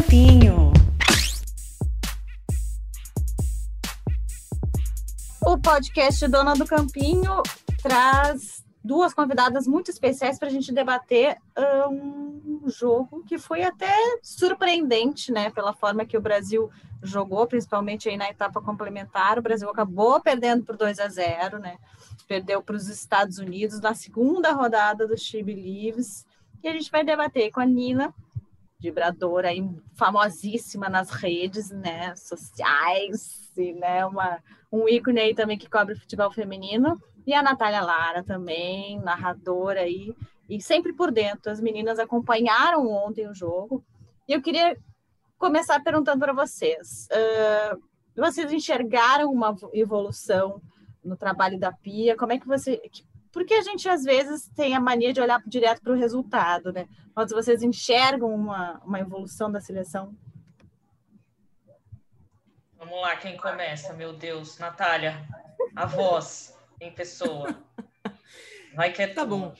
Campinho. O podcast Dona do Campinho traz duas convidadas muito especiais para a gente debater um jogo que foi até surpreendente, né, pela forma que o Brasil jogou, principalmente aí na etapa complementar. O Brasil acabou perdendo por 2 a 0, né? Perdeu para os Estados Unidos na segunda rodada do She Believes. E a gente vai debater com a Nina, vibradora aí, famosíssima nas redes, né, sociais, e, né, uma, um ícone aí também que cobre futebol feminino. E a Natália Lara também, narradora aí, e sempre por dentro. As meninas acompanharam ontem o jogo. E eu queria começar perguntando para vocês: uh, vocês enxergaram uma evolução no trabalho da Pia? Como é que você. Porque a gente às vezes tem a mania de olhar direto para o resultado, né? Mas vocês enxergam uma, uma evolução da seleção? Vamos lá, quem começa? Meu Deus, Natália, a voz em pessoa. Vai que é Tá bom.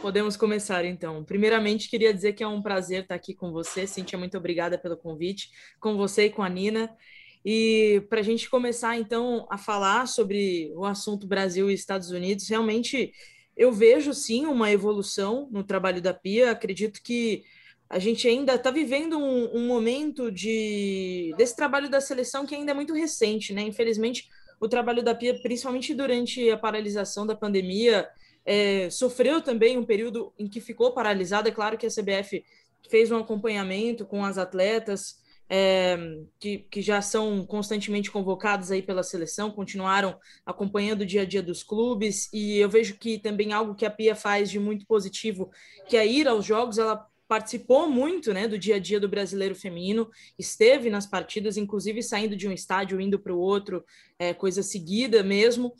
Podemos começar então. Primeiramente, queria dizer que é um prazer estar aqui com você. Cintia, muito obrigada pelo convite, com você e com a Nina. E para a gente começar então a falar sobre o assunto Brasil e Estados Unidos, realmente eu vejo sim uma evolução no trabalho da Pia. Acredito que a gente ainda está vivendo um, um, momento de desse trabalho da seleção que ainda é muito recente, né? Infelizmente, o trabalho da Pia, principalmente durante a paralisação da pandemia, é, sofreu também um período em que ficou paralisada. É claro que a CBF fez um acompanhamento com as atletas é, que, que já são constantemente convocadas aí pela seleção, continuaram acompanhando o dia a dia dos clubes, e eu vejo que também algo que a Pia faz de muito positivo, que é ir aos jogos, ela participou muito né, do dia a dia do brasileiro feminino, esteve nas partidas, inclusive saindo de um estádio, indo para o outro, é, coisa seguida mesmo.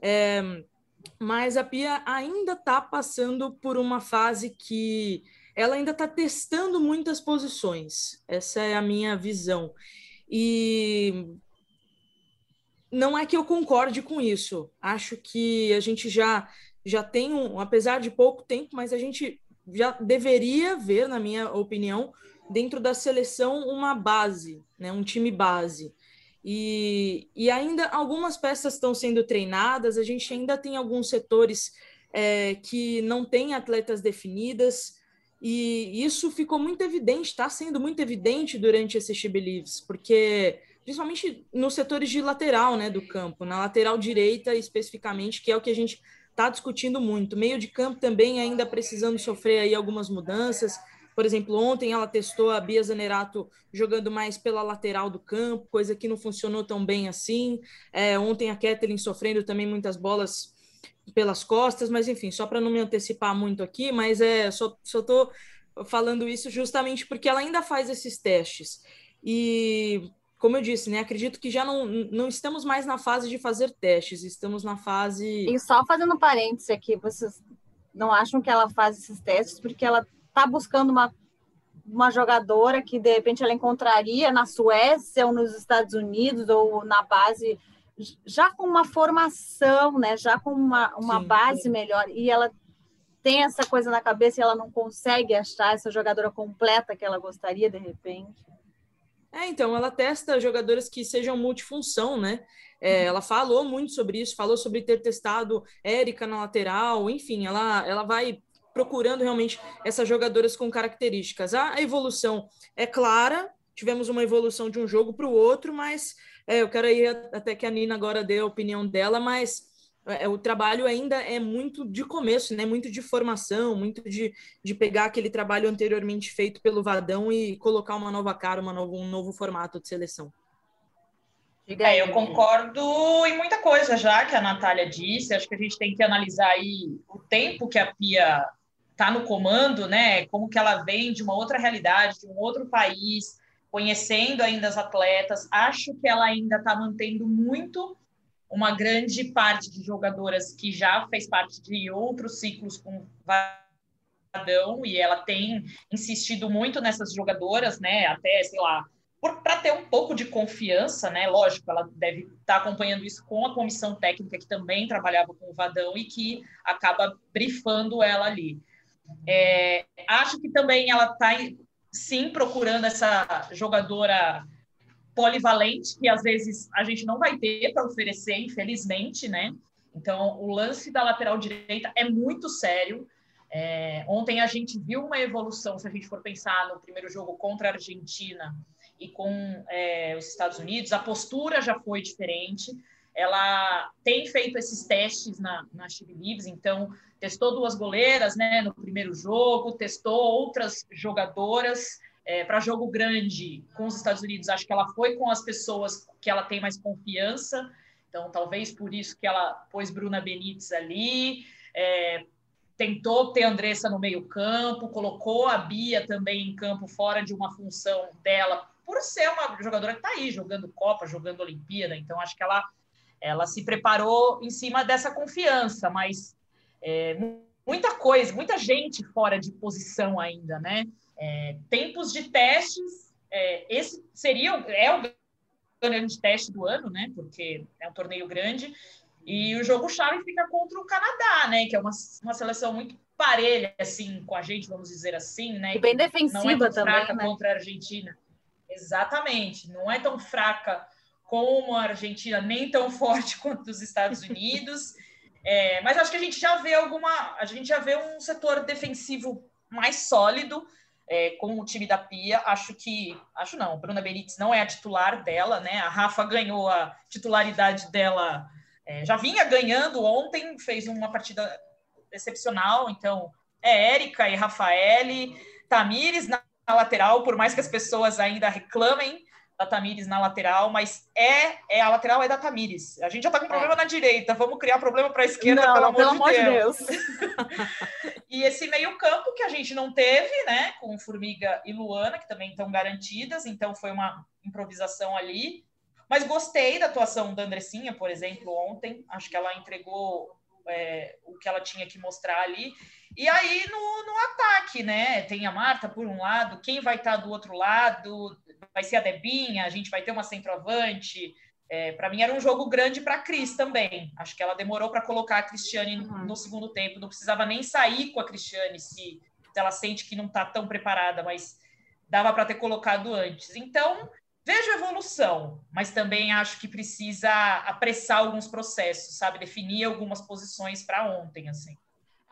É, mas a Pia ainda está passando por uma fase que ela ainda está testando muitas posições. Essa é a minha visão. E não é que eu concorde com isso. Acho que a gente já já tem um, apesar de pouco tempo, mas a gente já deveria ver, na minha opinião, dentro da seleção uma base, né, um time base. E, e ainda algumas peças estão sendo treinadas, a gente ainda tem alguns setores é, que não têm atletas definidas, e isso ficou muito evidente, está sendo muito evidente durante esse She Believes, porque principalmente nos setores de lateral né, do campo, na lateral direita especificamente, que é o que a gente está discutindo muito. Meio de campo também ainda precisando sofrer aí algumas mudanças. Por exemplo, ontem ela testou a Bia Zanerato jogando mais pela lateral do campo, coisa que não funcionou tão bem assim. É, ontem a Kathleen sofrendo também muitas bolas pelas costas, mas enfim, só para não me antecipar muito aqui, mas é só só tô falando isso justamente porque ela ainda faz esses testes. E como eu disse, né, acredito que já não, não estamos mais na fase de fazer testes, estamos na fase. E só fazendo um parêntese aqui, vocês não acham que ela faz esses testes porque ela está buscando uma, uma jogadora que de repente ela encontraria na Suécia ou nos Estados Unidos ou na base já com uma formação, né? Já com uma, uma sim, base sim. melhor e ela tem essa coisa na cabeça e ela não consegue achar essa jogadora completa que ela gostaria de repente. É, então, ela testa jogadoras que sejam multifunção, né? É, ela falou muito sobre isso, falou sobre ter testado Érica na lateral, enfim, ela, ela vai procurando realmente essas jogadoras com características. A evolução é clara, tivemos uma evolução de um jogo para o outro, mas é, eu quero ir até que a Nina agora dê a opinião dela, mas é, o trabalho ainda é muito de começo, né? Muito de formação, muito de, de pegar aquele trabalho anteriormente feito pelo Vadão e colocar uma nova cara, uma novo, um novo formato de seleção. É, eu concordo em muita coisa já que a Natália disse. Acho que a gente tem que analisar aí o tempo que a Pia está no comando, né? Como que ela vem de uma outra realidade, de um outro país, conhecendo ainda as atletas. Acho que ela ainda está mantendo muito uma grande parte de jogadoras que já fez parte de outros ciclos com Vadão e ela tem insistido muito nessas jogadoras, né? Até, sei lá, para ter um pouco de confiança, né? Lógico, ela deve estar tá acompanhando isso com a comissão técnica que também trabalhava com o Vadão e que acaba brifando ela ali. É, acho que também ela está sim procurando essa jogadora polivalente, que às vezes a gente não vai ter para oferecer, infelizmente, né? Então, o lance da lateral direita é muito sério. É, ontem a gente viu uma evolução, se a gente for pensar no primeiro jogo contra a Argentina e com é, os Estados Unidos, a postura já foi diferente. Ela tem feito esses testes na, na Chile Leaves, então testou duas goleiras né, no primeiro jogo, testou outras jogadoras é, para jogo grande com os Estados Unidos, acho que ela foi com as pessoas que ela tem mais confiança, então talvez por isso que ela pôs Bruna Benítez ali, é, tentou ter Andressa no meio campo, colocou a Bia também em campo fora de uma função dela, por ser uma jogadora que está aí jogando Copa, jogando Olimpíada, então acho que ela, ela se preparou em cima dessa confiança, mas é, muita coisa, muita gente fora de posição ainda, né? É, tempos de testes, é, esse seria é o grande teste do ano, né? Porque é um torneio grande. E o jogo chave fica contra o Canadá, né? Que é uma, uma seleção muito parelha, assim, com a gente, vamos dizer assim, né? E bem defensiva não é tão também, fraca né? contra a Argentina. Exatamente. Não é tão fraca como a Argentina, nem tão forte quanto os Estados Unidos. é, mas acho que a gente já vê alguma. A gente já vê um setor defensivo mais sólido é, com o time da Pia. Acho que, acho não, Bruna Benítez não é a titular dela, né? A Rafa ganhou a titularidade dela, é, já vinha ganhando ontem, fez uma partida excepcional. Então, é Érica e Rafaele, Tamires na lateral, por mais que as pessoas ainda reclamem da Tamires na lateral, mas é, é a lateral é da Tamires. A gente já tá com é. problema na direita, vamos criar problema para a esquerda, não, pelo amor, pelo de, amor Deus. de Deus. e esse meio-campo que a gente não teve, né, com Formiga e Luana, que também estão garantidas, então foi uma improvisação ali. Mas gostei da atuação da Andressinha, por exemplo, ontem. Acho que ela entregou é, o que ela tinha que mostrar ali. E aí no, no ataque, né? Tem a Marta por um lado, quem vai estar do outro lado? vai ser a Debinha, a gente vai ter uma centroavante. É, para mim era um jogo grande para a Cris também. Acho que ela demorou para colocar a Cristiane uhum. no segundo tempo. Não precisava nem sair com a Cristiane se, se ela sente que não está tão preparada, mas dava para ter colocado antes. Então, vejo evolução, mas também acho que precisa apressar alguns processos, sabe? Definir algumas posições para ontem, assim.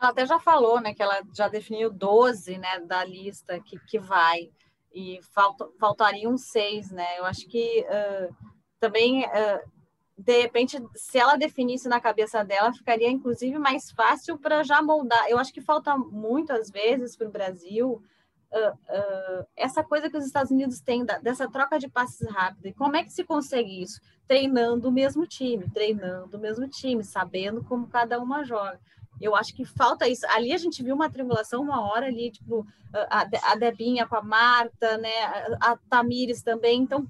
Ela até já falou, né, que ela já definiu 12, né, da lista que, que vai e falta, faltariam seis, né? Eu acho que uh, também, uh, de repente, se ela definisse na cabeça dela, ficaria inclusive mais fácil para já moldar. Eu acho que falta muito, às vezes, para o Brasil. Uh, essa coisa que os Estados Unidos têm da, dessa troca de passes rápida. E como é que se consegue isso? Treinando o mesmo time, treinando o mesmo time, sabendo como cada uma joga. Eu acho que falta isso. Ali a gente viu uma tribulação uma hora ali, tipo, a, a Debinha com a Marta, né? A, a Tamires também. Então,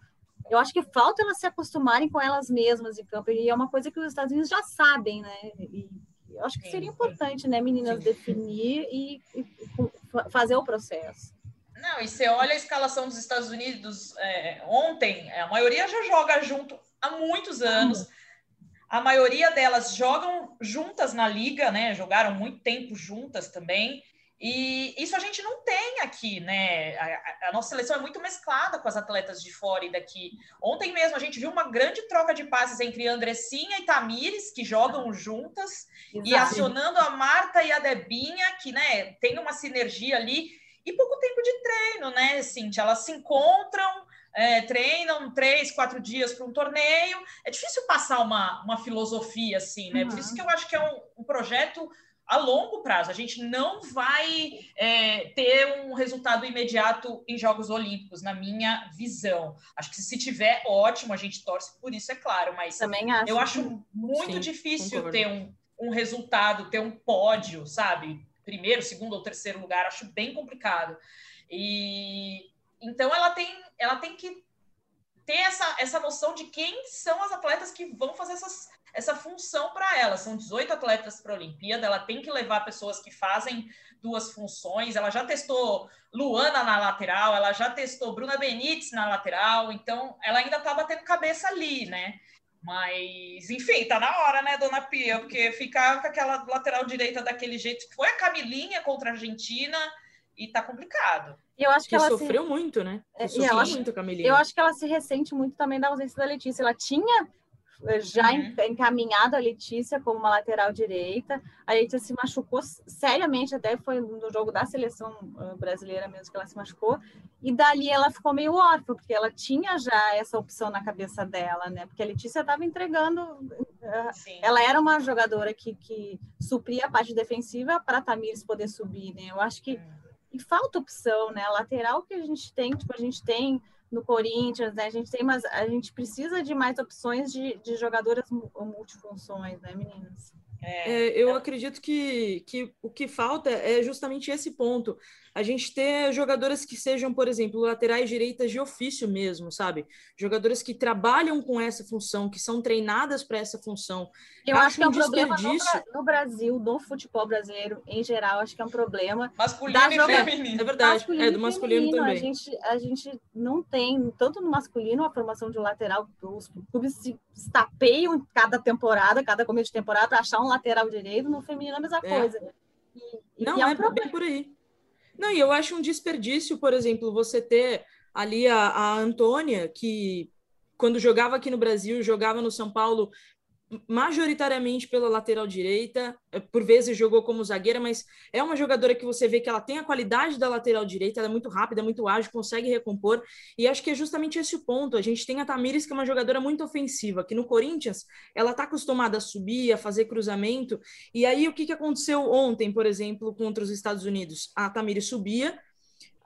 eu acho que falta elas se acostumarem com elas mesmas em campo. E é uma coisa que os Estados Unidos já sabem, né? E eu acho que seria importante, né, meninas, Sim. definir e, e, fazer o processo. Não, e você olha a escalação dos Estados Unidos é, ontem, a maioria já joga junto há muitos anos. A maioria delas jogam juntas na liga, né? Jogaram muito tempo juntas também. E isso a gente não tem aqui, né? A, a, nossa seleção é muito mesclada com as atletas de fora e daqui. Ontem mesmo a gente viu uma grande troca de passes entre Andressinha e Tamires, que jogam juntas, Exato. e acionando a Marta e a Debinha, que né, tem uma sinergia ali. E pouco tempo de treino, né, Cintia? Elas se encontram, é, treinam três, quatro dias para um torneio. É difícil passar uma, uma filosofia assim, né? Uhum. Por isso que eu acho que é um, um projeto a longo prazo. A gente não vai é, ter um resultado imediato em Jogos Olímpicos, na minha visão. Acho que se tiver, ótimo, a gente torce por isso, é claro, mas Também acho. eu acho muito Sim, difícil ter um, um resultado, ter um pódio, sabe? Primeiro, segundo ou terceiro lugar, acho bem complicado. E então ela tem, ela tem que ter essa, essa noção de quem são as atletas que vão fazer essas, essa função para ela. São 18 atletas para a Olimpíada, ela tem que levar pessoas que fazem duas funções. Ela já testou Luana na lateral, ela já testou Bruna Benítez na lateral, então ela ainda está batendo cabeça ali, né? Mas, enfim, tá na hora, né, dona Pia? Porque ficar com aquela lateral direita daquele jeito que foi a Camilinha contra a Argentina e tá complicado. Eu acho que, que ela sofreu se... muito, né? É, sofreu acho... muito, Camilinha. Eu acho que ela se ressente muito também da ausência da Letícia. Ela tinha já uhum. encaminhado a Letícia como uma lateral direita. A Letícia se machucou seriamente, até foi no jogo da seleção brasileira mesmo que ela se machucou. E dali ela ficou meio órfã, porque ela tinha já essa opção na cabeça dela, né? Porque a Letícia estava entregando. Sim. Ela era uma jogadora que, que supria a parte defensiva para a Tamires poder subir, né? Eu acho que. Uhum. E falta opção, né? A lateral que a gente tem, tipo, a gente tem no Corinthians, né? A gente tem, mas a gente precisa de mais opções de, de jogadoras multifunções, né, meninas? É, é, eu acredito que, que o que falta é justamente esse ponto. A gente ter jogadoras que sejam, por exemplo, laterais direitas de ofício mesmo, sabe? Jogadoras que trabalham com essa função, que são treinadas para essa função. Eu acho, acho que é um problema no, no, Brasil, no futebol brasileiro em geral, acho que é um problema. Masculino e joga... feminino. É verdade, masculino é do masculino feminino. também. A gente, a gente não tem, tanto no masculino, a formação de lateral, os clubes se estapeiam cada temporada, cada começo de temporada, para achar um lateral direito, no feminino é a mesma é. coisa. E, não, e é, um é por aí. Não, e eu acho um desperdício, por exemplo, você ter ali a, a Antônia, que quando jogava aqui no Brasil, jogava no São Paulo, majoritariamente pela lateral direita, eh, por vezes jogou como zagueira, mas é uma jogadora que você vê que ela tem a qualidade da lateral direita, ela é muito rápida, muito ágil, consegue recompor, e acho que é justamente esse o ponto. A gente tem a Tamires, que é uma jogadora muito ofensiva, que no Corinthians ela está acostumada a subir, a fazer cruzamento, e aí o que, que aconteceu ontem, por exemplo, contra os Estados Unidos? A Tamires subia,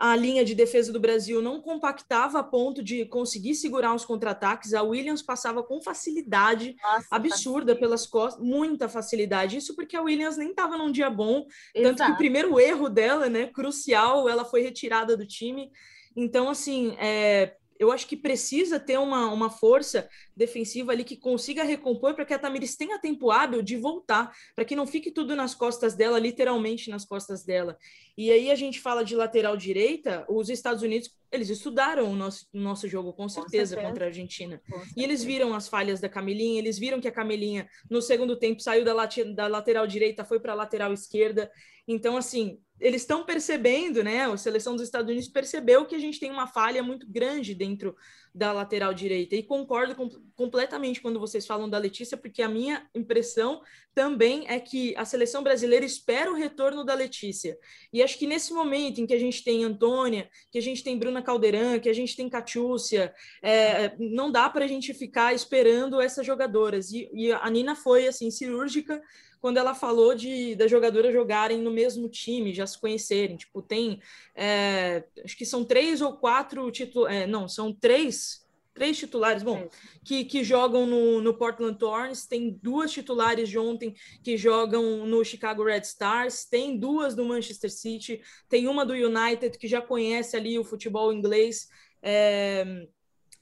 a linha de defesa do Brasil não compactava a ponto de conseguir segurar os contra-ataques. A Williams passava com facilidade Nossa, absurda pelas costas, muita facilidade. Isso porque a Williams nem estava num dia bom, Exato. tanto que o primeiro erro dela, né, crucial, ela foi retirada do time. Então, assim, é, eu acho que precisa ter uma, uma força defensiva ali que consiga recompor para que a Tamiris tenha tempo hábil de voltar, para que não fique tudo nas costas dela, literalmente nas costas dela. E aí a gente fala de lateral direita, os Estados Unidos, eles estudaram o nosso, o nosso jogo com certeza, com certeza. contra a Argentina. E eles viram as falhas da Camilinha, eles viram que a Camilinha no segundo tempo saiu da, da lateral direita, foi para a lateral esquerda. Então, assim, eles estão percebendo, né? A seleção dos Estados Unidos percebeu que a gente tem uma falha muito grande dentro da lateral direita. E concordo com, completamente quando vocês falam da Letícia, porque a minha impressão também é que a seleção brasileira espera o retorno da Letícia. E acho que nesse momento em que a gente tem Antônia, que a gente tem Bruna Caldeirão, que a gente tem Catiúcia, é, não dá para a gente ficar esperando essas jogadoras. E, e a Nina foi assim cirúrgica quando ela falou de das jogadoras jogarem no mesmo time, já se conhecerem. Tipo, tem é, acho que são três ou quatro títulos, é, não, são três três titulares, bom, que, que jogam no, no Portland Thorns, tem duas titulares de ontem que jogam no Chicago Red Stars, tem duas do Manchester City, tem uma do United que já conhece ali o futebol inglês, é,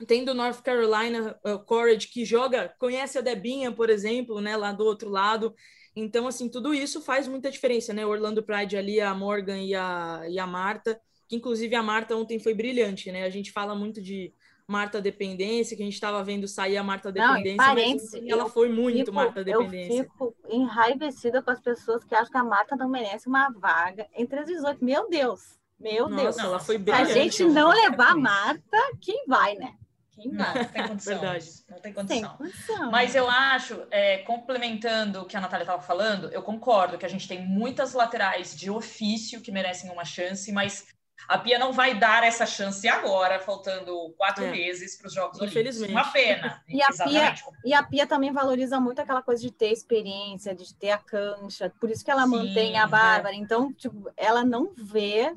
tem do North Carolina uh, Courage que joga, conhece a Debinha, por exemplo, né, lá do outro lado. Então, assim, tudo isso faz muita diferença, né? O Orlando Pride ali, a Morgan e a, e a Marta, que inclusive a Marta ontem foi brilhante, né? A gente fala muito de Marta Dependência, que a gente estava vendo sair a Marta Dependência, Não, mas ela foi muito fico, Marta Dependência. Eu fico enraivecida com as pessoas que acham que a Marta não merece uma vaga entre as 18. Meu Deus! Meu Nossa, Deus! Ela foi brilhante. Se a gente não levar a Marta, quem vai, né? Não, não tem condição. Verdade. Não tem condição. Tem condição. Mas eu acho, é, complementando o que a Natália estava falando, eu concordo que a gente tem muitas laterais de ofício que merecem uma chance, mas a Pia não vai dar essa chance agora, faltando quatro é. meses para os Jogos Infelizmente. Olímpicos. Uma pena. E a, Pia, e a Pia também valoriza muito aquela coisa de ter experiência, de ter a cancha, por isso que ela Sim, mantém a Bárbara. É. Então, tipo, ela não vê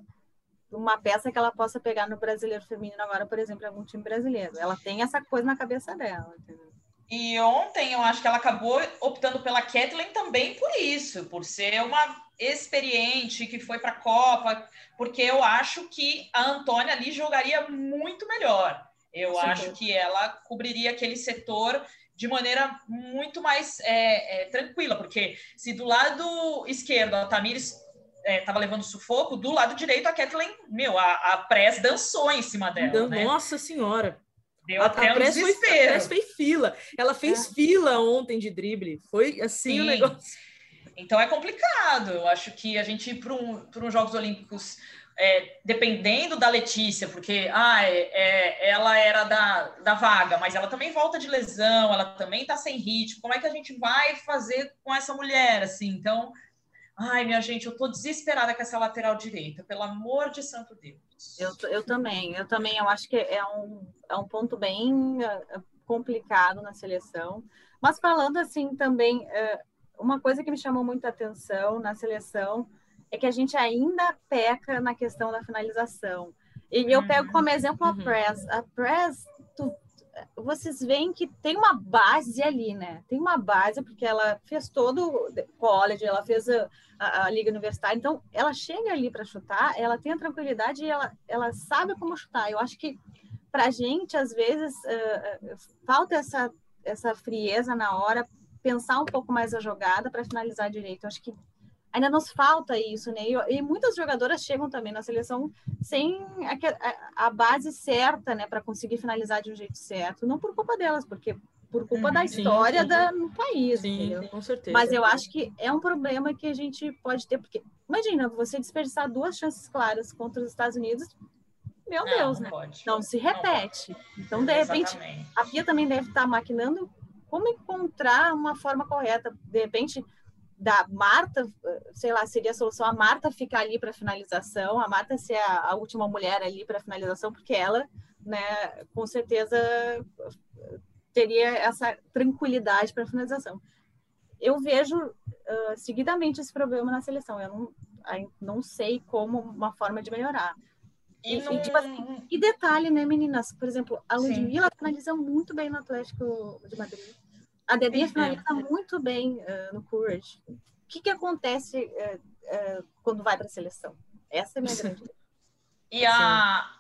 uma peça que ela possa pegar no brasileiro feminino agora, por exemplo, em algum time brasileiro. Ela tem essa coisa na cabeça dela, entendeu? E ontem eu acho que ela acabou optando pela Kathleen também por isso, por ser uma experiente que foi para a Copa, porque eu acho que a Antônia ali jogaria muito melhor. Eu Sim. acho que ela cobriria aquele setor de maneira muito mais é, é, tranquila, porque se do lado esquerdo a Tamires estava é, levando sufoco, do lado direito a Kathleen, meu, a, a Press dançou em cima dela. Né? Nossa Senhora! Deu a, até a um Press desespero. Foi, a Press fez fila. Ela fez é. fila ontem de drible. Foi assim Sim. o negócio. Então é complicado. Eu acho que a gente ir para um, um Jogos Olímpicos é, dependendo da Letícia, porque ah, é, é, ela era da, da vaga, mas ela também volta de lesão, ela também está sem ritmo. Como é que a gente vai fazer com essa mulher? Assim, então, ai, minha gente, eu estou desesperada com essa lateral direita, pelo amor de santo Deus. Eu, eu também, eu também, eu acho que é um, é um ponto bem eh, complicado na seleção. Mas falando assim também, eh, uma coisa que me chamou muita atenção na seleção é que a gente ainda peca na questão da finalização. E eu pego como uhum. exemplo a uhum. Press. A Press, vocês veem que tem uma base ali, né? Tem uma base, porque ela fez todo o college, ela fez a, a, a liga universitária, então ela chega ali para chutar, ela tem a tranquilidade e ela, ela sabe como chutar. Eu acho que para a gente, às vezes, uh, falta essa, essa frieza na hora, pensar um pouco mais a jogada para finalizar direito. Eu acho que ainda nos falta isso, né? E, e, muitas jogadoras chegam também na seleção sem a, a, a base certa, né, para conseguir finalizar de um jeito certo. Não por culpa delas, porque por culpa da história sim, sim. Da, no país. Sim, com certeza. Mas eu acho que é um problema que a gente pode ter, porque imagina você desperdiçar duas chances claras contra os Estados Unidos. Meu não, Deus, né? Pode. Não se repete. Não então, de repente, Exatamente. a Pia também deve estar maquinando como encontrar uma forma correta. De repente, da Marta, sei lá, seria a solução a Marta ficar ali para finalização, a Marta ser a, a última mulher ali para finalização, porque ela, né, com certeza teria essa tranquilidade para finalização. Eu vejo uh, seguidamente esse problema na seleção. Eu não, não sei como uma forma de melhorar. E, e, não... tipo assim, e detalhe, né, meninas? Por exemplo, a Ludmilla finaliza muito bem no Atlético de Madrid. A Debinha finaliza é. muito bem uh, no Courage. O que, que acontece uh, uh, quando vai para a seleção? Essa é a minha grande. E a,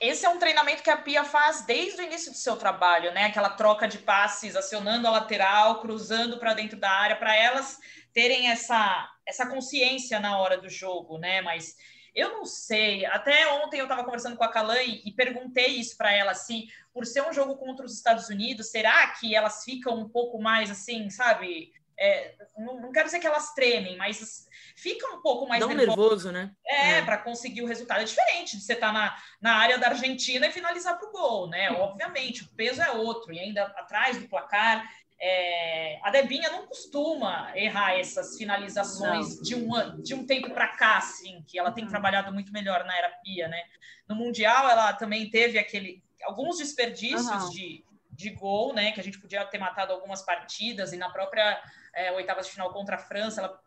esse é um treinamento que a Pia faz desde o início do seu trabalho, né? Aquela troca de passes, acionando a lateral, cruzando para dentro da área, para elas terem essa, essa consciência na hora do jogo, né? Mas eu não sei. Até ontem eu estava conversando com a Calãe e perguntei isso para ela, se por ser um jogo contra os Estados Unidos, será que elas ficam um pouco mais assim, sabe? É, não, não, quero dizer que elas tremem, mas ficam um pouco mais Dá um nervoso, né? É, é. para conseguir o resultado. É diferente de você estar tá na, na área da Argentina e finalizar para o gol, né? Obviamente, o peso é outro, e ainda atrás do placar. É, a Debinha não costuma errar essas finalizações de um, de um tempo para cá, assim, que ela tem uhum. trabalhado muito melhor na era Pia, né? No Mundial, ela também teve aquele, alguns desperdícios uhum. de, de gol, né? Que a gente podia ter matado algumas partidas, e na própria é, oitava de final contra a França, ela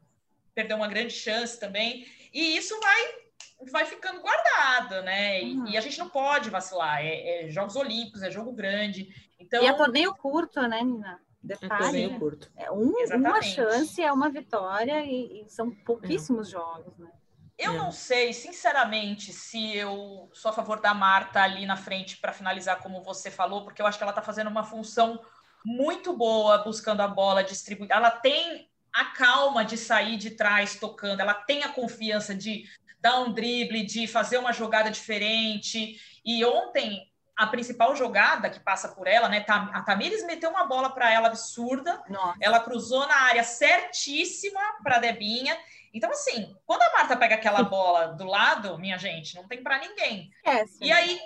perdeu uma grande chance também. E isso vai vai ficando guardado, né? Uhum. E, e, a gente não pode vacilar. É, é, Jogos Olímpicos, é jogo grande. Então... E é torneio curto, né, Nina? Detalhe, é curto. É um, uma chance é uma vitória e, e são pouquíssimos é. jogos, né? Eu é. não sei, sinceramente, se eu sou a favor da Marta ali na frente para finalizar, como você falou, porque eu acho que ela está fazendo uma função muito boa buscando a bola, distribuir. Ela tem a calma de sair de trás tocando, ela tem a confiança de dar um drible, de fazer uma jogada diferente. E ontem a principal jogada que passa por ela, né? A Tamires meteu uma bola para ela absurda. Nossa. Ela cruzou na área certíssima para Debinha. Então, assim, quando a Marta pega aquela bola do lado, minha gente, não tem para ninguém. É, e aí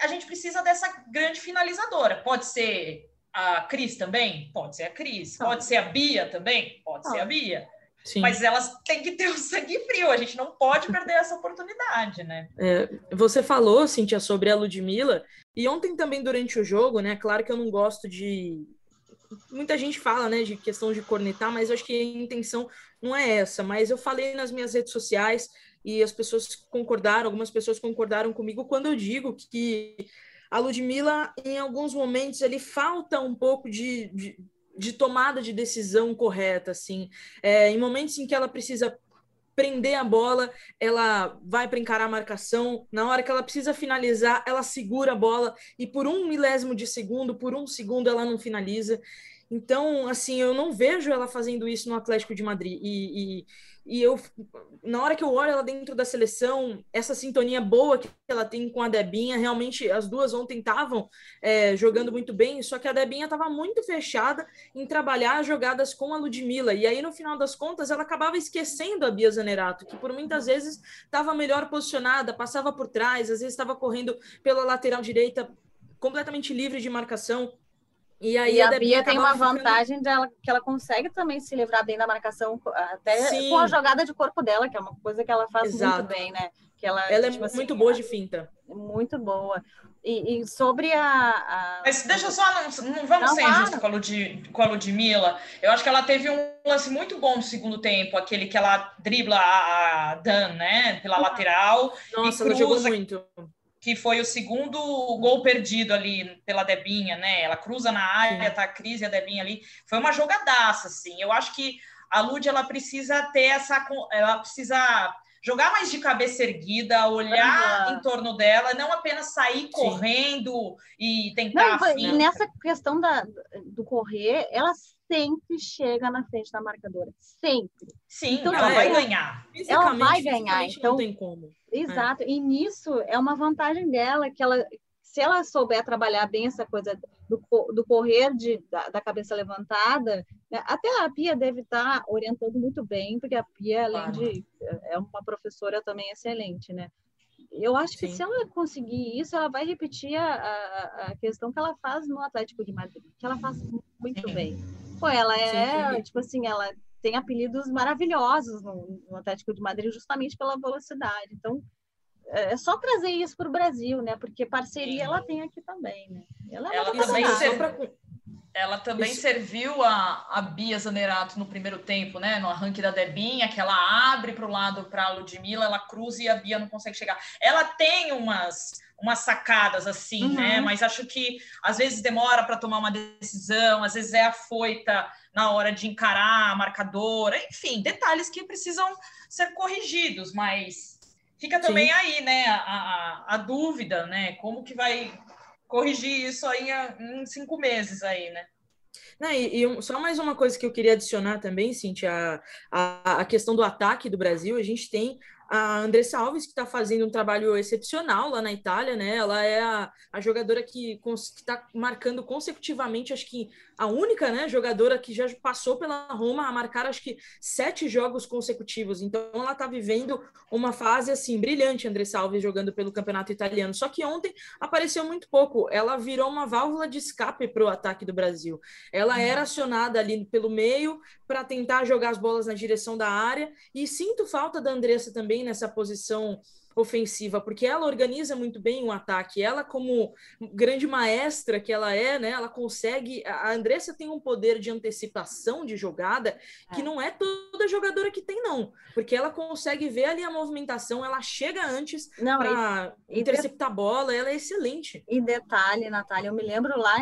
a gente precisa dessa grande finalizadora. Pode ser a Cris também? Pode ser a Cris. Pode ser a Bia também? Pode ser a Bia. Sim. Mas elas têm que ter o sangue frio, a gente não pode perder essa oportunidade, né? É, você falou, Cintia, sobre a Ludmilla, e ontem também durante o jogo, né? Claro que eu não gosto de. Muita gente fala, né, de questão de cornetar, mas eu acho que a intenção não é essa. Mas eu falei nas minhas redes sociais e as pessoas concordaram, algumas pessoas concordaram comigo quando eu digo que a Ludmilla, em alguns momentos, ele falta um pouco de, de de tomada de decisão correta, assim. É, em momentos em que ela precisa prender a bola, ela vai para encarar a marcação. Na hora que ela precisa finalizar, ela segura a bola e por um milésimo de segundo, por um segundo, ela não finaliza. Então, assim, eu não vejo ela fazendo isso no Atlético de Madrid. E, e, e eu, na hora que eu olho ela dentro da seleção, essa sintonia boa que ela tem com a Debinha, realmente as duas ontem estavam é, jogando muito bem, só que a Debinha estava muito fechada em trabalhar jogadas com a Ludmilla. E aí, no final das contas, ela acabava esquecendo a Bia Zanerato, que por muitas vezes estava melhor posicionada, passava por trás, às vezes estava correndo pela lateral direita completamente livre de marcação. E aí e a, a Bia tem uma ficando... vantagem dela que ela consegue também se livrar bem da marcação, até Sim. com a jogada de corpo dela, que é uma coisa que ela faz Exato. muito bem, né? Que ela, ela é tipo, é assim, muito boa de finta. Muito boa. E, e sobre a, a, Mas deixa só, não, não vamos não, ser injustos com, a Lud, com a Ludmilla. Eu acho que ela teve um lance muito bom no segundo tempo, aquele que ela dribla a, Dan, né? Pela lateral. Nossa, ela jogou muito que foi o segundo gol perdido ali pela Debinha, né? Ela cruza na área, tá a Cris e a Debinha ali. Foi uma jogadaça, assim. Eu acho que a Lud ela precisa ter essa. Ela precisa jogar mais de cabeça erguida, olhar uhum. em torno dela, não apenas sair Sim. correndo e tentar. Não, e nessa questão da, do correr, ela sempre chega na frente da marcadora. Sempre. Sim, então, ela vai ganhar. Ela vai ganhar. Então, não tem como. Exato. É. E nisso é uma vantagem dela, que ela, se ela souber trabalhar bem essa coisa do, do correr de, da, da cabeça levantada, né? até a Pia deve estar orientando muito bem, porque a Pia, além claro. de. é uma professora também excelente, né? Eu acho Sim. que se ela conseguir isso, ela vai repetir a, a, a, questão que ela faz no Atlético de Madrid, que ela faz muito Sim. bem. Pô, ela é, Sim. tipo assim, ela tem apelidos maravilhosos no, no Atlético de Madrid justamente pela velocidade. Então, é, é só trazer isso para o Brasil, né? Porque parceria Sim. ela tem aqui também, né? Ela, é ela também, ser, ela também isso. serviu a, a Bia Zanerato no primeiro tempo, né? No arranque da Debinha, que ela abre para o lado para a Ludmilla, ela cruza e a Bia não consegue chegar. Ela tem umas umas sacadas assim, né? uhum. né? Mas acho que às vezes demora para tomar uma decisão, às vezes é afoita na hora de encarar a marcadora, enfim, detalhes que precisam ser corrigidos, mas fica também Sim. aí, né, a, a, a, dúvida, né? Como que vai corrigir isso aí em cinco meses aí, né? Não, e, e, só mais uma coisa que eu queria adicionar também, Cintia, a, a questão do ataque do Brasil, a gente tem a Andressa Alves, que está fazendo um trabalho excepcional lá na Itália, né? Ela é a, a jogadora que está marcando consecutivamente, acho que a única né, jogadora que já passou pela Roma a marcar, acho que sete jogos consecutivos. Então, ela está vivendo uma fase assim brilhante, Andressa Alves, jogando pelo campeonato italiano. Só que ontem apareceu muito pouco. Ela virou uma válvula de escape para o ataque do Brasil. Ela uhum. era acionada ali pelo meio para tentar jogar as bolas na direção da área. E sinto falta da Andressa também nessa posição ofensiva, porque ela organiza muito bem o ataque. Ela, como grande maestra que ela é, né, ela consegue. A Andressa tem um poder de antecipação de jogada que é. não é toda jogadora que tem, não, porque ela consegue ver ali a movimentação, ela chega antes para interceptar a bola, ela é excelente. E detalhe, Natália, eu me lembro lá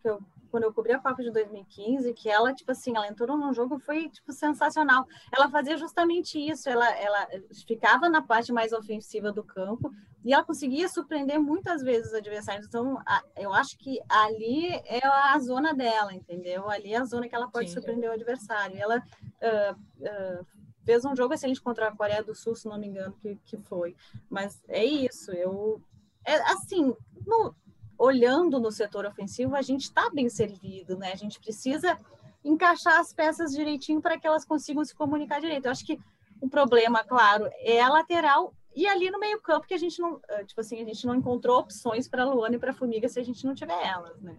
que eu quando eu cobri a Copa de 2015, que ela, tipo assim, ela entrou num jogo, foi, tipo, sensacional. Ela fazia justamente isso, ela, ela ficava na parte mais ofensiva do campo e ela conseguia surpreender muitas vezes os adversários. Então, a, eu acho que ali é a zona dela, entendeu? Ali é a zona que ela pode Sim. surpreender o adversário. ela uh, uh, fez um jogo excelente contra a Coreia do Sul, se não me engano, que, que foi. Mas é isso, eu... É, assim, no, olhando no setor ofensivo, a gente está bem servido, né? A gente precisa encaixar as peças direitinho para que elas consigam se comunicar direito. Eu acho que o problema, claro, é a lateral e ali no meio campo que a gente não, eh, tipo assim, a gente não encontrou opções para Luana e para Formiga se a gente não tiver elas, né?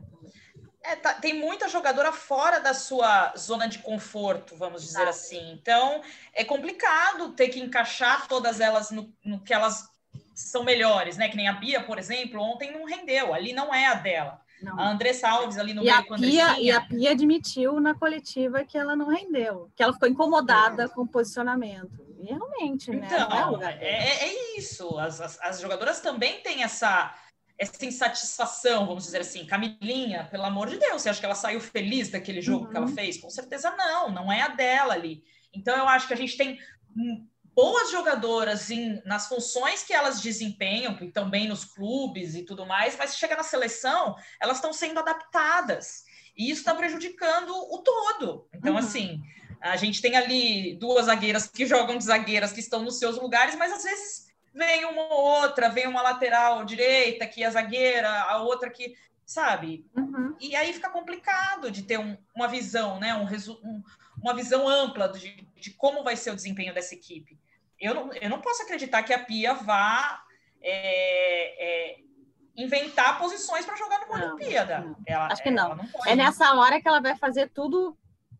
É, tá, tem muita jogadora fora da sua zona de conforto, vamos dizer ah. assim. Então, é complicado ter que encaixar todas elas no, no que elas são melhores, né? Que nem a Bia, por exemplo, ontem não rendeu, ali não é a dela. Não. A Andressa Alves ali no e meio a Pia, E a Pia admitiu na coletiva que ela não rendeu, que ela ficou incomodada é. com o posicionamento. E realmente, né? Então, é, é, é, isso. As, as, as, jogadoras também têm essa, essa insatisfação, vamos dizer assim. Camilinha, pelo amor de Deus, você acha que ela saiu feliz daquele jogo uhum. que ela uhum. fez? Com certeza não, não é a dela ali. Então, eu acho que a gente tem boas jogadoras em, nas funções que elas desempenham, que estão bem nos clubes e tudo mais, mas chega na seleção, elas estão sendo adaptadas. E isso está prejudicando o todo. Então, uhum. assim, a gente tem ali duas zagueiras que jogam de zagueiras que estão nos seus lugares, mas às vezes vem uma ou outra, vem uma lateral direita que é zagueira, a outra que, sabe? Uhum. E aí fica complicado de ter um, uma visão, né? Um, um, uma visão ampla de, de, como vai ser o desempenho dessa equipe. Eu não, eu não posso acreditar que a Pia vá é, é, inventar posições para jogar numa não, Olimpíada. Ela, acho que não. não é nessa hora que ela vai fazer tudo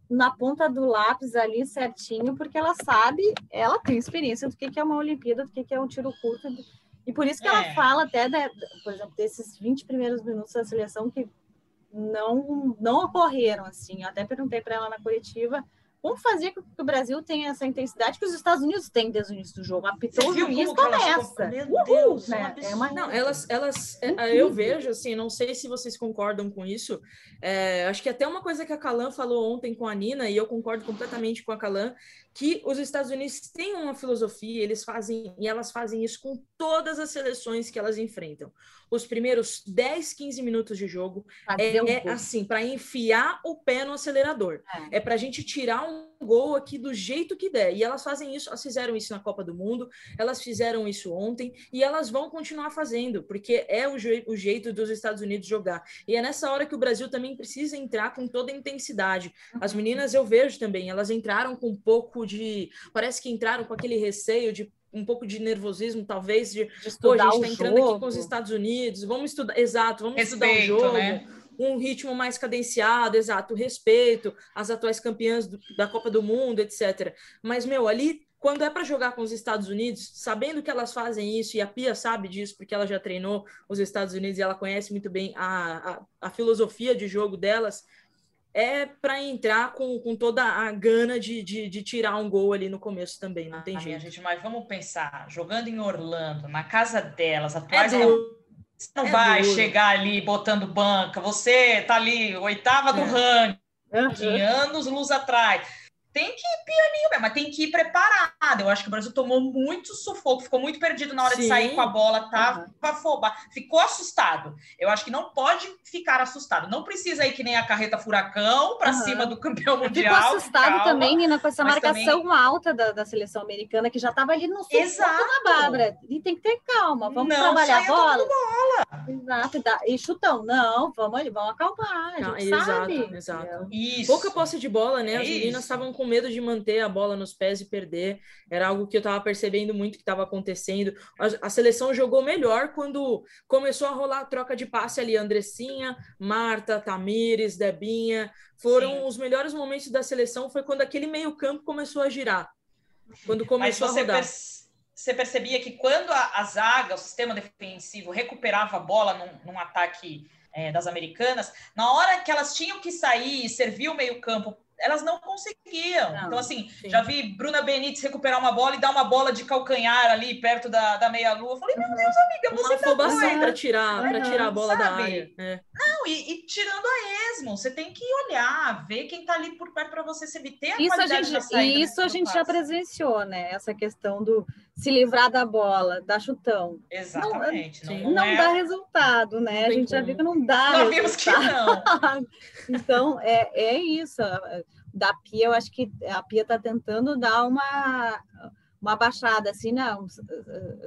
na ponta do lápis ali certinho, porque ela sabe, ela tem experiência do que, que é uma Olimpíada, do que, que é um tiro curto. E por isso que é. ela fala até, por exemplo, desses 20 primeiros minutos da seleção que não, não ocorreram assim. Eu até perguntei para ela na coletiva Vamos fazer com que o Brasil tenha essa intensidade que os Estados Unidos têm desde o início do jogo. Apitou o juiz, começa. Meu Deus, né? é uma... Não, elas, elas é, eu vejo, assim, não sei se vocês concordam com isso. É, acho que até uma coisa que a Calan falou ontem com a Nina, e eu concordo completamente com a Calan, que os Estados Unidos têm uma filosofia, eles fazem, e elas fazem isso com todas as seleções que elas enfrentam. Os primeiros 10, 15 minutos de jogo é, um é assim, para enfiar o pé no acelerador. É, é para a gente tirar um gol aqui do jeito que der. E elas fazem isso, elas fizeram isso na Copa do Mundo, elas fizeram isso ontem e elas vão continuar fazendo, porque é o, je o jeito dos Estados Unidos jogar. E é nessa hora que o Brasil também precisa entrar com toda a intensidade. As uhum. meninas eu vejo também, elas entraram com um pouco de. Parece que entraram com aquele receio de um pouco de nervosismo, talvez, de, de pô, a gente está entrando jogo. aqui com os Estados Unidos, vamos estudar, exato, vamos Respeito, estudar o jogo, né? Um ritmo mais cadenciado, exato, respeito às atuais campeãs do, da Copa do Mundo, etc. Mas, meu, ali, quando é para jogar com os Estados Unidos, sabendo que elas fazem isso, e a Pia sabe disso, porque ela já treinou os Estados Unidos e ela conhece muito bem a, a, a filosofia de jogo delas, é para entrar com, com toda a gana de, de, de, tirar um gol ali no começo também, não tem ah, jeito. Gente, mas vamos pensar, jogando em Orlando, na casa delas, atuais é você não é vai duro. chegar ali botando banca, você tá ali, oitava do é. ranking, uhum. anos luz atrás tem que ir pianinho mesmo, mas tem que ir preparado. Eu acho que o Brasil tomou muito sufoco, ficou muito perdido na hora Sim. de sair com a bola, tava uhum. afobar, ficou assustado. Eu acho que não pode ficar assustado. Não precisa ir que nem a carreta furacão para uhum. cima do campeão mundial. Ficou assustado calma, também, Nina, com essa marcação também... alta da, da, seleção americana, que já estava ali no sufoco da Bárbara. E tem que ter calma, vamos não, trabalhar a bola. bola. Exato, e chutão. Não, vamos ali, vamos acalmar, a gente exato, sabe. Exato. Isso. Pouca posse de bola, né? As é meninas estavam com com medo de manter a bola nos pés e perder. Era algo que eu estava percebendo muito que estava acontecendo. A, a, seleção jogou melhor quando começou a rolar a troca de passe ali. Andressinha, Marta, Tamires, Debinha. Foram Sim. os melhores momentos da seleção. Foi quando aquele meio-campo começou a girar. Quando começou a rodar. você percebia que quando a, a, zaga, o sistema defensivo, recuperava a bola num, num ataque é, das americanas, na hora que elas tinham que sair e servir o meio-campo elas não conseguiam. Não, então, assim, sim. já vi Bruna Benítez recuperar uma bola e dar uma bola de calcanhar ali perto da, da meia-lua. Falei, meu Deus, amiga, você uma tá afobação para tirar, para tirar a bola sabe? da área. É. Não, e, e, tirando a esmo, você tem que olhar, ver quem tá ali por perto para você se ter a isso a gente, E isso a gente já presenciou, né? Essa questão do se livrar da bola, dar chutão. Exatamente. Não, não, não é... dá resultado, né? A gente já viu que não dá. Nós vimos que não. então, é, é isso. Da Pia, eu acho que a Pia está tentando dar uma, uma baixada, assim, não,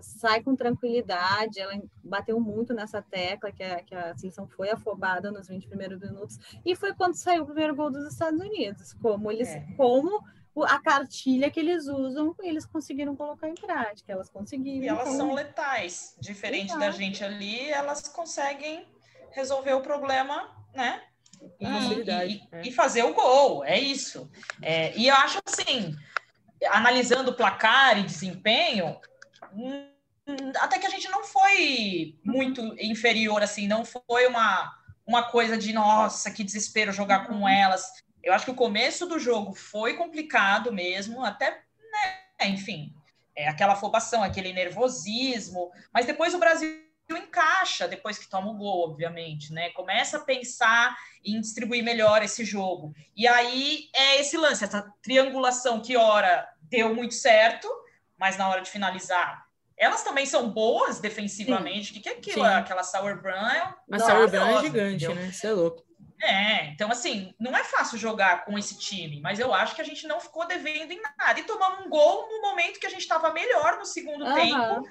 sai com tranquilidade. Ela bateu muito nessa tecla que a, que a seleção foi afobada nos 20 primeiros minutos. E foi quando saiu o primeiro gol dos Estados Unidos. Como eles. É. Como a cartilha que eles usam, eles conseguiram colocar em prática, elas conseguiram. E elas então... são letais, diferente Exato. da gente ali, elas conseguem resolver o problema, né? E, e, é. e fazer o gol, é isso. É, e eu acho assim, analisando o placar e desempenho, hum, até que a gente não foi muito inferior, assim, não foi uma, uma coisa de nossa, que desespero jogar com uhum. elas. Eu acho que o começo do jogo foi complicado mesmo, até, né, enfim, é aquela afobação, aquele nervosismo, mas depois o Brasil encaixa depois que toma o gol, obviamente, né? Começa a pensar em distribuir melhor esse jogo. E aí é esse lance, essa triangulação que ora deu muito certo, mas na hora de finalizar elas também são boas defensivamente. O que, que é aquilo? Sim. Aquela Sauerbrunn é... A Sauerbrunn é gigante, né? Você é louco. É, então assim, não é fácil jogar com esse time, mas eu acho que a gente não ficou devendo em nada. E tomamos um gol no momento que a gente estava melhor no segundo uhum. tempo.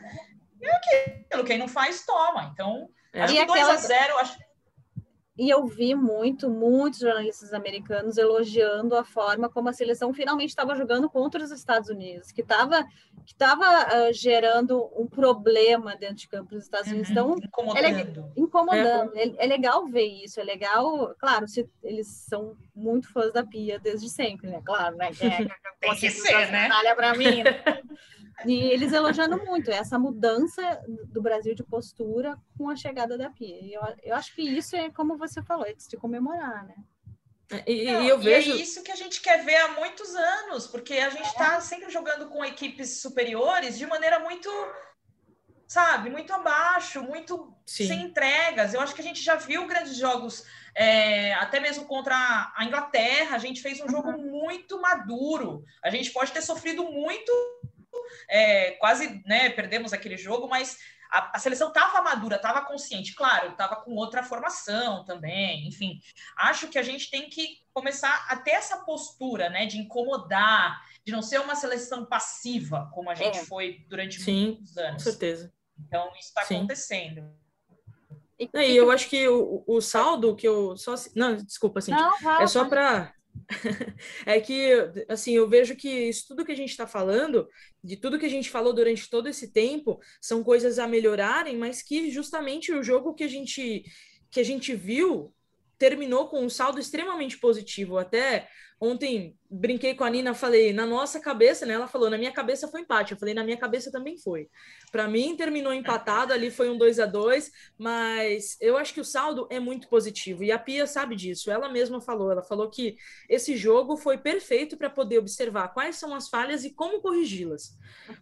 E é aquilo, quem não faz, toma. Então, é. acho que 2 aquela... a 0 acho e eu vi muito, muitos jornalistas americanos elogiando a forma como a seleção finalmente estava jogando contra os Estados Unidos, que estava que tava, uh, gerando um problema dentro de campo dos Estados Unidos. Uhum, então, incomodando. É, incomodando. É. É, é, legal ver isso, é legal. Claro, se, eles são muito fãs da Pia desde sempre, né? Claro, né? É, Tem que ser, né? para mim. Né? E eles elogiando muito essa mudança do Brasil de postura com a chegada da Pia. E eu, eu acho que isso é, como você falou, é de se comemorar, né? É, e, Não, e eu vejo... e é isso que a gente quer ver há muitos anos, porque a gente está é. sempre jogando com equipes superiores de maneira muito, sabe, muito abaixo, muito Sim. sem entregas. Eu acho que a gente já viu grandes jogos, é, até mesmo contra a Inglaterra, a gente fez um jogo uhum. muito maduro. A gente pode ter sofrido muito é, quase né, perdemos aquele jogo, mas a, a seleção estava madura, estava consciente, claro, estava com outra formação também, enfim. Acho que a gente tem que começar a ter essa postura, né, de incomodar, de não ser uma seleção passiva, como a gente é. foi durante Sim, muitos anos. Com certeza. Então, isso está acontecendo. E, e eu acho que o, o saldo que eu só não desculpa assim é só para é que, assim, eu vejo que isso tudo que a gente está falando, de tudo que a gente falou durante todo esse tempo, são coisas a melhorarem, mas que justamente o jogo que a gente, que a gente viu terminou com um saldo extremamente positivo. Até Ontem brinquei com a Nina, falei, na nossa cabeça, né? Ela falou, na minha cabeça foi empate. Eu falei, na minha cabeça também foi. Para mim, terminou empatado, ali foi um 2 a 2 mas eu acho que o saldo é muito positivo. E a Pia sabe disso. Ela mesma falou, ela falou que esse jogo foi perfeito para poder observar quais são as falhas e como corrigi-las.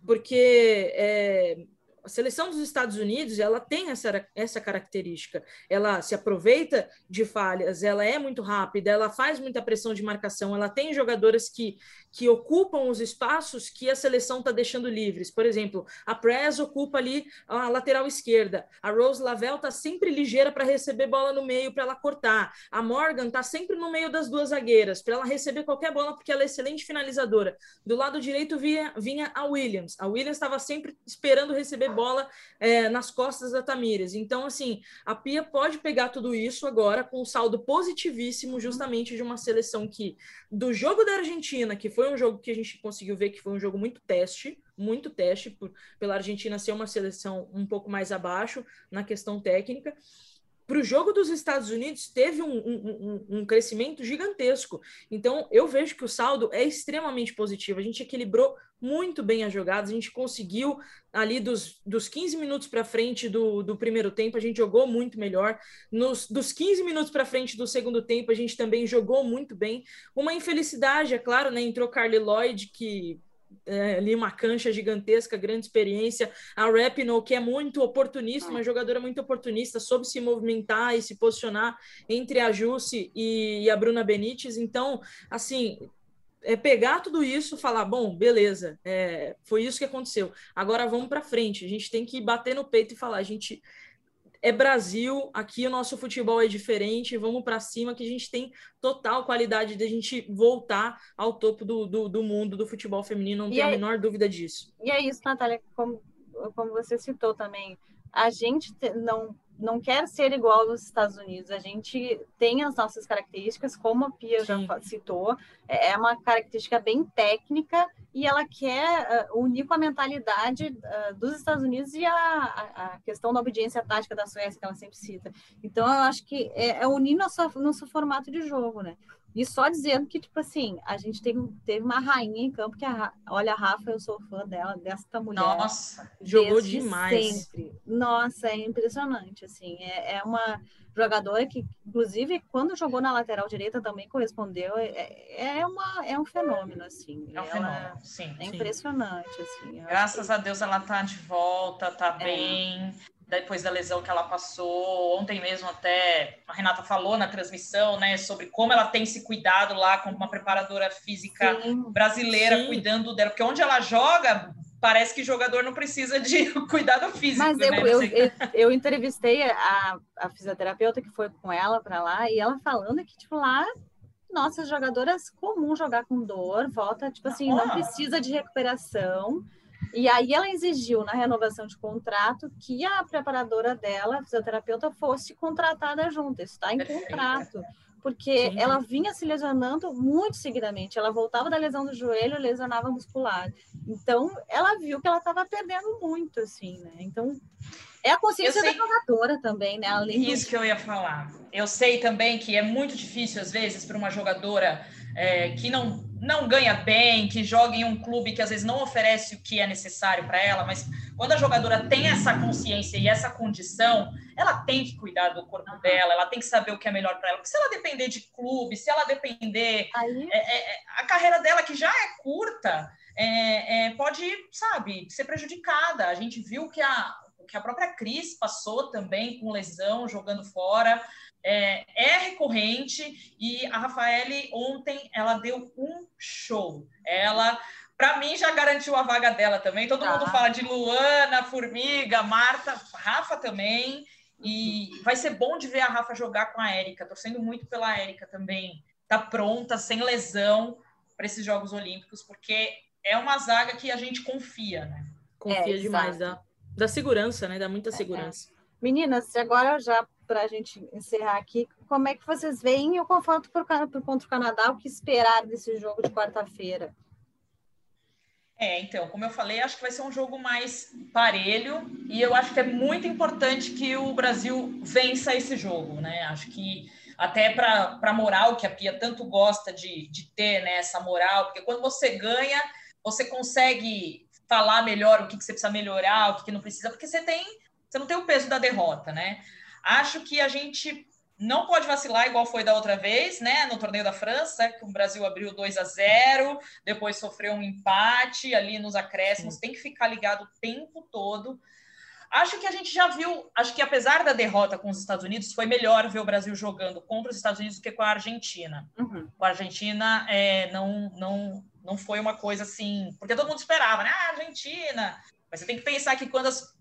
Porque é, a seleção dos Estados Unidos ela tem essa, essa característica. Ela se aproveita de falhas, ela é muito rápida, ela faz muita pressão de marcação, ela tem jogadoras que, que ocupam os espaços que a seleção está deixando livres. Por exemplo, a Press ocupa ali a lateral esquerda, a Rose Lavelle está sempre ligeira para receber bola no meio para ela cortar, a Morgan está sempre no meio das duas zagueiras para ela receber qualquer bola porque ela é excelente finalizadora. Do lado direito vinha, vinha a Williams. A Williams estava sempre esperando receber bola é, nas costas da Tamires. Então, assim, a Pia pode pegar tudo isso agora com um saldo positivíssimo, justamente de uma seleção que, do jogo da Argentina, que foi um jogo que a gente conseguiu ver que foi um jogo muito teste, muito teste, por, pela Argentina ser uma seleção um pouco mais abaixo na questão técnica para o jogo dos Estados Unidos teve um, um, um, crescimento gigantesco. Então, eu vejo que o saldo é extremamente positivo. A gente equilibrou muito bem as jogadas, a gente conseguiu ali dos, dos 15 minutos para frente do, do primeiro tempo, a gente jogou muito melhor. Nos, dos 15 minutos para frente do segundo tempo, a gente também jogou muito bem. Uma infelicidade, é claro, né? Entrou Carly Lloyd, que é, ali uma cancha gigantesca, grande experiência. A Rapino, que é muito oportunista, uma jogadora muito oportunista, soube se movimentar e se posicionar entre a Jussi e, e a Bruna Benítez. Então, assim, é pegar tudo isso, falar, bom, beleza, é, foi isso que aconteceu. Agora vamos para frente. A gente tem que bater no peito e falar, a gente é Brasil, aqui o nosso futebol é diferente, vamos para cima que a gente tem total qualidade de a gente voltar ao topo do, do, do mundo do futebol feminino, não tem a menor dúvida disso. E é isso, Natália, como, como você citou também, a gente não não quer ser igual aos Estados Unidos. A gente tem as nossas características, como a Pia Sim. já citou, é, é uma característica bem técnica e ela quer uh, unir com a mentalidade uh, dos Estados Unidos e a, a, a, questão da obediência tática da Suécia, que ela sempre cita. Então, eu acho que é, é unir nosso, nosso formato de jogo, né? E só dizendo que, tipo assim, a gente teve, teve uma rainha em campo que, a, olha, a Rafa, eu sou fã dela, desta mulher. Nossa, jogou demais. Sempre. Nossa, é impressionante, assim. É, é uma jogadora que, inclusive, quando jogou na lateral direita também correspondeu. É, é, uma, é um fenômeno, assim. É um fenômeno, sim. É impressionante, assim. Graças que... a Deus ela tá de volta, tá é. bem depois da lesão que ela passou. Ontem mesmo até a Renata falou na transmissão, né, sobre como ela tem se cuidado lá como uma preparadora física sim, brasileira sim. cuidando dela, porque onde ela joga parece que jogador não precisa de cuidado físico. Mas eu, né? eu, eu, eu, entrevistei a, a fisioterapeuta que foi com ela para lá e ela falando que, tipo, lá, nossas jogadoras comum jogar com dor, volta, tipo assim, não precisa de recuperação. E aí ela exigiu na renovação de contrato que a preparadora dela, a fisioterapeuta, fosse contratada junto. Isso está em contrato porque Sim. ela vinha se lesionando muito seguidamente. Ela voltava da lesão do joelho, lesionava muscular. Então, ela viu que ela estava perdendo muito, assim, né? Então, é a consciência sei... da jogadora também, né? Além Isso do... que eu ia falar. Eu sei também que é muito difícil, às vezes, para uma jogadora é, que não, não ganha bem, que joga em um clube que às vezes não oferece o que é necessário para ela, mas quando a jogadora tem essa consciência e essa condição, ela tem que cuidar do corpo dela, ela tem que saber o que é melhor para ela. Porque se ela depender de clube, se ela depender. Aí... É, é, é a carreira dela, que já é curta, é, é, pode, sabe, ser prejudicada. A gente viu que a, que a própria Cris passou também com lesão, jogando fora é, é, recorrente e a Rafaele ontem ela deu um show. Ela, para mim, já garantiu a vaga dela também. Todo mundo tá. fala de Luana, Formiga, Marta, Rafa também. E vai ser bom de ver a Rafa jogar com a Érica. Torcendo muito pela Érica também. Tá pronta, sem lesão, para esses Jogos Olímpicos, porque é uma zaga que a gente confia, né? Confia é, demais, dá, dá segurança, né? Dá muita é, é. segurança. É. Meninas, agora já para a gente encerrar aqui, como é que vocês veem o confronto por, por, contra o Canadá? O que esperar desse jogo de quarta-feira? É, então, como eu falei, acho que vai ser um jogo mais parelho e eu acho que é muito importante que o Brasil vença esse jogo, né? Acho que até para a moral que a Pia tanto gosta de, de ter, né? Essa moral, porque quando você ganha, você consegue falar melhor o que, que você precisa melhorar, o que, que não precisa, porque você tem você não tem o peso da derrota, né? Acho que a gente não pode vacilar igual foi da outra vez, né? No torneio da França, que o Brasil abriu 2 a 0, depois sofreu um empate ali nos acréscimos, Sim. tem que ficar ligado o tempo todo. Acho que a gente já viu, acho que apesar da derrota com os Estados Unidos, foi melhor ver o Brasil jogando contra os Estados Unidos do que com a Argentina. Uhum. Com a Argentina é, não, não, não foi uma coisa assim, porque todo mundo esperava, né? Ah, Argentina. Mas você tem que pensar que quando as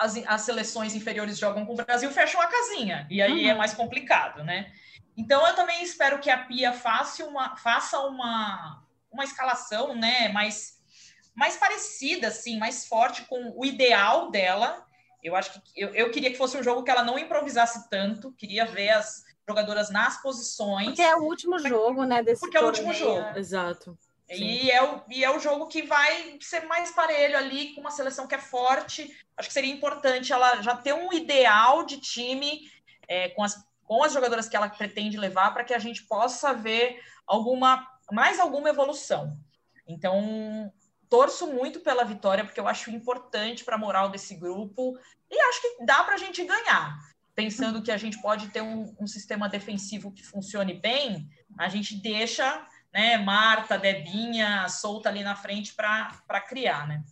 as, as seleções inferiores jogam com o Brasil, fecham a casinha. E aí é uhum. é mais complicado, né? Então eu também espero que a Pia faça uma, faça uma, uma escalação né, mais, mais parecida, assim, mais forte com o ideal dela. Eu acho que eu, eu queria que fosse um jogo que ela não improvisasse tanto, queria ver as jogadoras nas posições. Porque é o último jogo, né? Desse porque torneio. é o último jogo. Exato. E é, o, e é o jogo que vai ser mais parelho ali, com uma seleção que é forte. Acho que seria importante ela já ter um ideal de time é, com, as, com as jogadoras que ela pretende levar, para que a gente possa ver alguma mais alguma evolução. Então, torço muito pela vitória, porque eu acho importante para a moral desse grupo. E acho que dá para a gente ganhar. Pensando que a gente pode ter um, um sistema defensivo que funcione bem, a gente deixa né, Marta, Debinha, solta ali na frente para criar, né?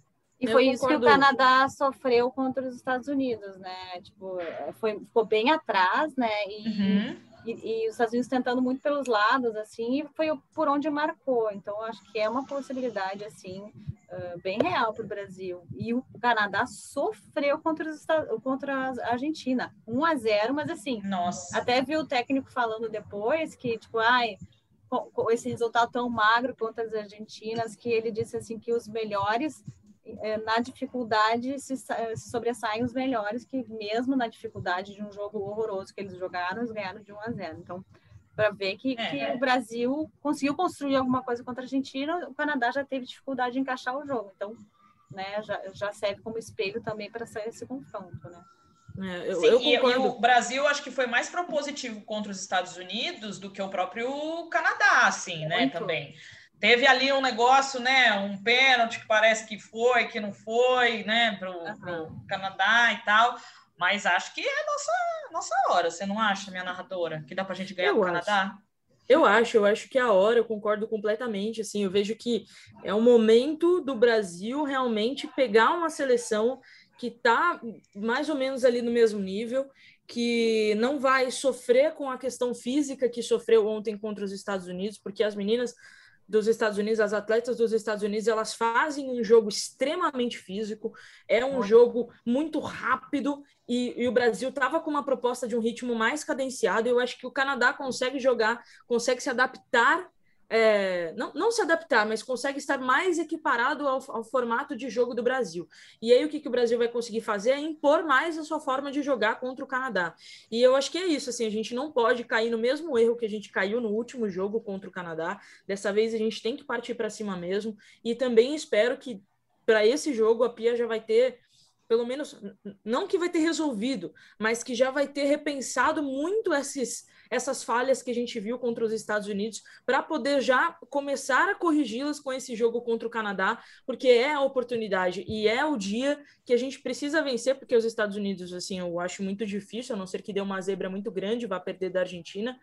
E foi isso que o Canadá sofreu contra os Estados Unidos, né? Tipo, foi, ficou bem atrás, né? E, uhum. e, e, os Estados Unidos tentando muito pelos lados, assim, e foi por onde marcou. Então, acho que é uma possibilidade, assim, uh, bem real para o Brasil. E o Canadá sofreu contra, os, contra a Argentina, 1 a 0 mas assim, Nossa. até vi o técnico falando depois que, tipo, ai com, com esse resultado tão magro contra as argentinas, que ele disse assim que os melhores eh, na dificuldade se, se sobressaem os melhores, que mesmo na dificuldade de um jogo horroroso que eles jogaram, eles ganharam de 1 a 0. Então, para ver que, é. que, o Brasil conseguiu construir alguma coisa contra a Argentina, o Canadá já teve dificuldade de encaixar o jogo. Então, né, já, já serve como espelho também para sair esse confronto, né? É, eu, Sim, eu e, e, o Brasil acho que foi mais propositivo contra os Estados Unidos do que o próprio Canadá, assim, né, Muito. também. Teve ali um negócio, né, um pênalti que parece que foi, que não foi, né, para o uhum. Canadá e tal, mas acho que é nossa, nossa hora, você não acha, minha narradora, que dá para a gente ganhar o Canadá? Eu acho, eu acho que é a hora, eu concordo completamente, assim, eu vejo que é o momento do Brasil realmente pegar uma seleção que está mais ou menos ali no mesmo nível, que não vai sofrer com a questão física que sofreu ontem contra os Estados Unidos, porque as meninas dos Estados Unidos, as atletas dos Estados Unidos, elas fazem um jogo extremamente físico, é um jogo muito rápido e, e o Brasil estava com uma proposta de um ritmo mais cadenciado. E eu acho que o Canadá consegue jogar, consegue se adaptar é, não, não se adaptar, mas consegue estar mais equiparado ao, ao, formato de jogo do Brasil. E aí o que, que o Brasil vai conseguir fazer é impor mais a sua forma de jogar contra o Canadá. E eu acho que é isso, assim, a gente não pode cair no mesmo erro que a gente caiu no último jogo contra o Canadá. Dessa vez a gente tem que partir para cima mesmo. E também espero que para esse jogo a Pia já vai ter pelo menos não que vai ter resolvido, mas que já vai ter repensado muito esses essas falhas que a gente viu contra os Estados Unidos para poder já começar a corrigi-las com esse jogo contra o Canadá, porque é a oportunidade e é o dia que a gente precisa vencer, porque os Estados Unidos, assim, eu acho muito difícil, a não ser que dê uma zebra muito grande, vá perder da Argentina,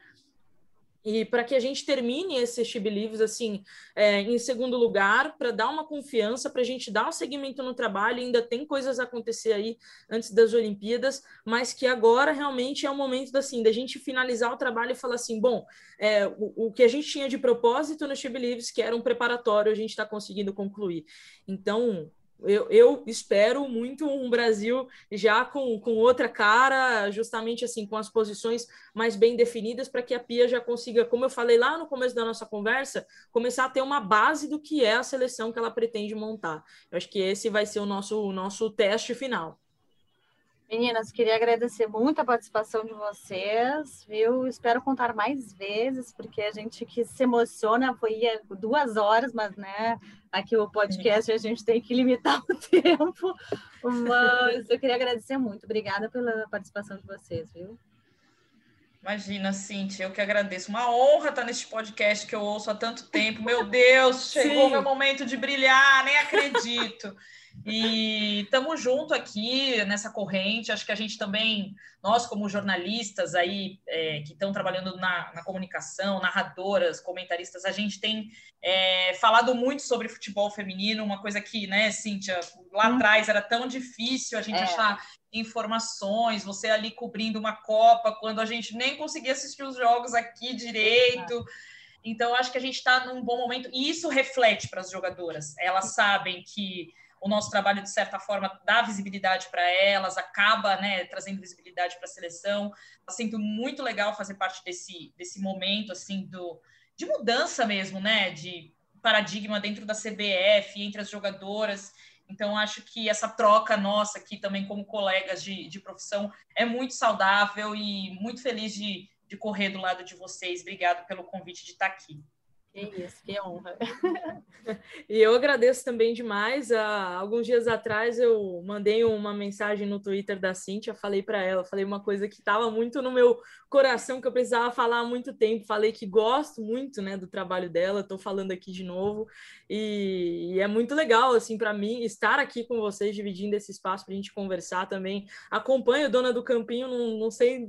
e para que a gente termine esses She Believes assim, é, em segundo lugar, para dar uma confiança, para a gente dar um segmento no trabalho, ainda tem coisas a acontecer aí antes das Olimpíadas, mas que agora realmente é o momento assim, da gente finalizar o trabalho e falar assim, bom, é, o, o, que a gente tinha de propósito no She Believes, que era um preparatório, a gente está conseguindo concluir. Então, eu, eu, espero muito um Brasil já com, com outra cara, justamente assim, com as posições mais bem definidas, para que a Pia já consiga, como eu falei lá no começo da nossa conversa, começar a ter uma base do que é a seleção que ela pretende montar. Eu acho que esse vai ser o nosso, o nosso teste final. Meninas, queria agradecer muito a participação de vocês, viu? Espero contar mais vezes, porque a gente que se emociona foi duas horas, mas né, aqui o podcast a gente tem que limitar o tempo. Mas eu queria agradecer muito. Obrigada pela participação de vocês, viu? Imagina, Cintia, eu que agradeço. Uma honra estar neste podcast que eu ouço há tanto tempo. Meu Deus, chegou o meu momento de brilhar, nem acredito. E estamos junto aqui nessa corrente. Acho que a gente também, nós como jornalistas aí é, que estão trabalhando na, na, comunicação, narradoras, comentaristas, a gente tem é, falado muito sobre futebol feminino, uma coisa que, né, Cíntia, lá hum. atrás era tão difícil a gente é. achar informações, você ali cobrindo uma Copa, quando a gente nem conseguia assistir os jogos aqui direito. Então, acho que a gente está num bom momento, e isso reflete para as jogadoras. Elas sabem que o nosso trabalho, de certa forma, dá visibilidade para elas, acaba né, trazendo visibilidade para a seleção. Sendo muito legal fazer parte desse, desse momento assim do, de mudança mesmo, né? De paradigma dentro da CBF, entre as jogadoras. Então, acho que essa troca nossa aqui também, como colegas de, de profissão, é muito saudável e muito feliz de, de correr do lado de vocês. Obrigado pelo convite de estar aqui. Que isso, que honra. e eu agradeço também demais. Há alguns dias atrás eu mandei uma mensagem no Twitter da Cintia, falei para ela, falei uma coisa que estava muito no meu coração, que eu precisava falar há muito tempo. Falei que gosto muito né, do trabalho dela, estou falando aqui de novo. E, e é muito legal, assim, para mim, estar aqui com vocês, dividindo esse espaço para a gente conversar também. Acompanho Dona do Campinho, não, não sei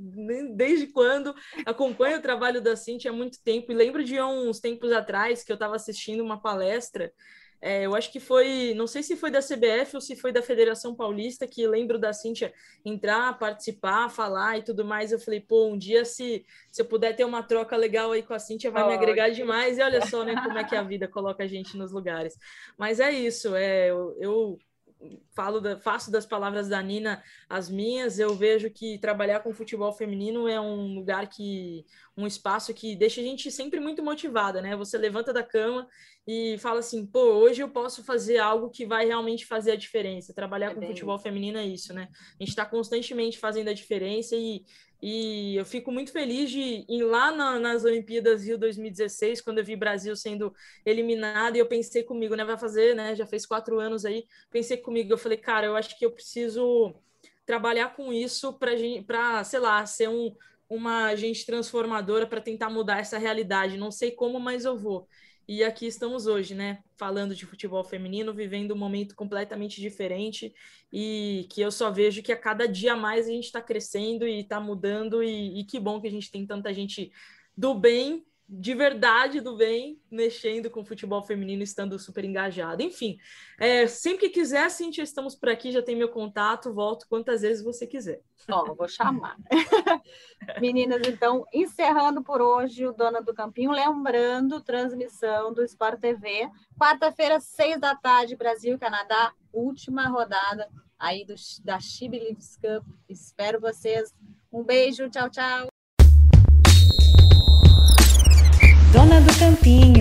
desde quando, acompanho o trabalho da Cintia há muito tempo e lembro de uns tempos atrás que eu estava assistindo uma palestra. É, eu acho que foi, não sei se foi da CBF ou se foi da Federação Paulista, que lembro da Cíntia entrar, participar, falar e tudo mais. Eu falei, pô, um dia se, se eu puder ter uma troca legal aí com a Cíntia, vai oh, me agregar demais. E olha só, né, como é que a vida coloca a gente nos lugares. Mas é isso, é, eu, eu falo da, faço das palavras da Nina as minhas, eu vejo que trabalhar com futebol feminino é um lugar que um espaço que deixa a gente sempre muito motivada, né? Você levanta da cama e fala assim, pô, hoje eu posso fazer algo que vai realmente fazer a diferença. Trabalhar é com futebol feminino é isso, né? A gente está constantemente fazendo a diferença e e eu fico muito feliz de ir lá na, nas Olimpíadas Rio 2016, quando eu vi Brasil sendo eliminado, e eu pensei comigo, né? Vai fazer, né? Já fez quatro anos aí. Pensei comigo, eu falei, cara, eu acho que eu preciso trabalhar com isso para, sei lá, ser um, uma agente transformadora para tentar mudar essa realidade. Não sei como, mas eu vou. E aqui estamos hoje, né? Falando de futebol feminino, vivendo um momento completamente diferente e que eu só vejo que a cada dia mais a gente está crescendo e está mudando. E, e, que bom que a gente tem tanta gente do bem de verdade do bem, mexendo com futebol feminino, estando super engajado. Enfim, é, sempre que quiser, Cintia, estamos por aqui, já tem meu contato, volto quantas vezes você quiser. Ó, vou chamar. Meninas, então, encerrando por hoje o Dona do Campinho, lembrando, transmissão do Sport TV, quarta-feira, seis da tarde, Brasil, Canadá, última rodada aí do, da Chibi Leaves Cup. Espero vocês. Um beijo, tchau, tchau. Dona do Campinho.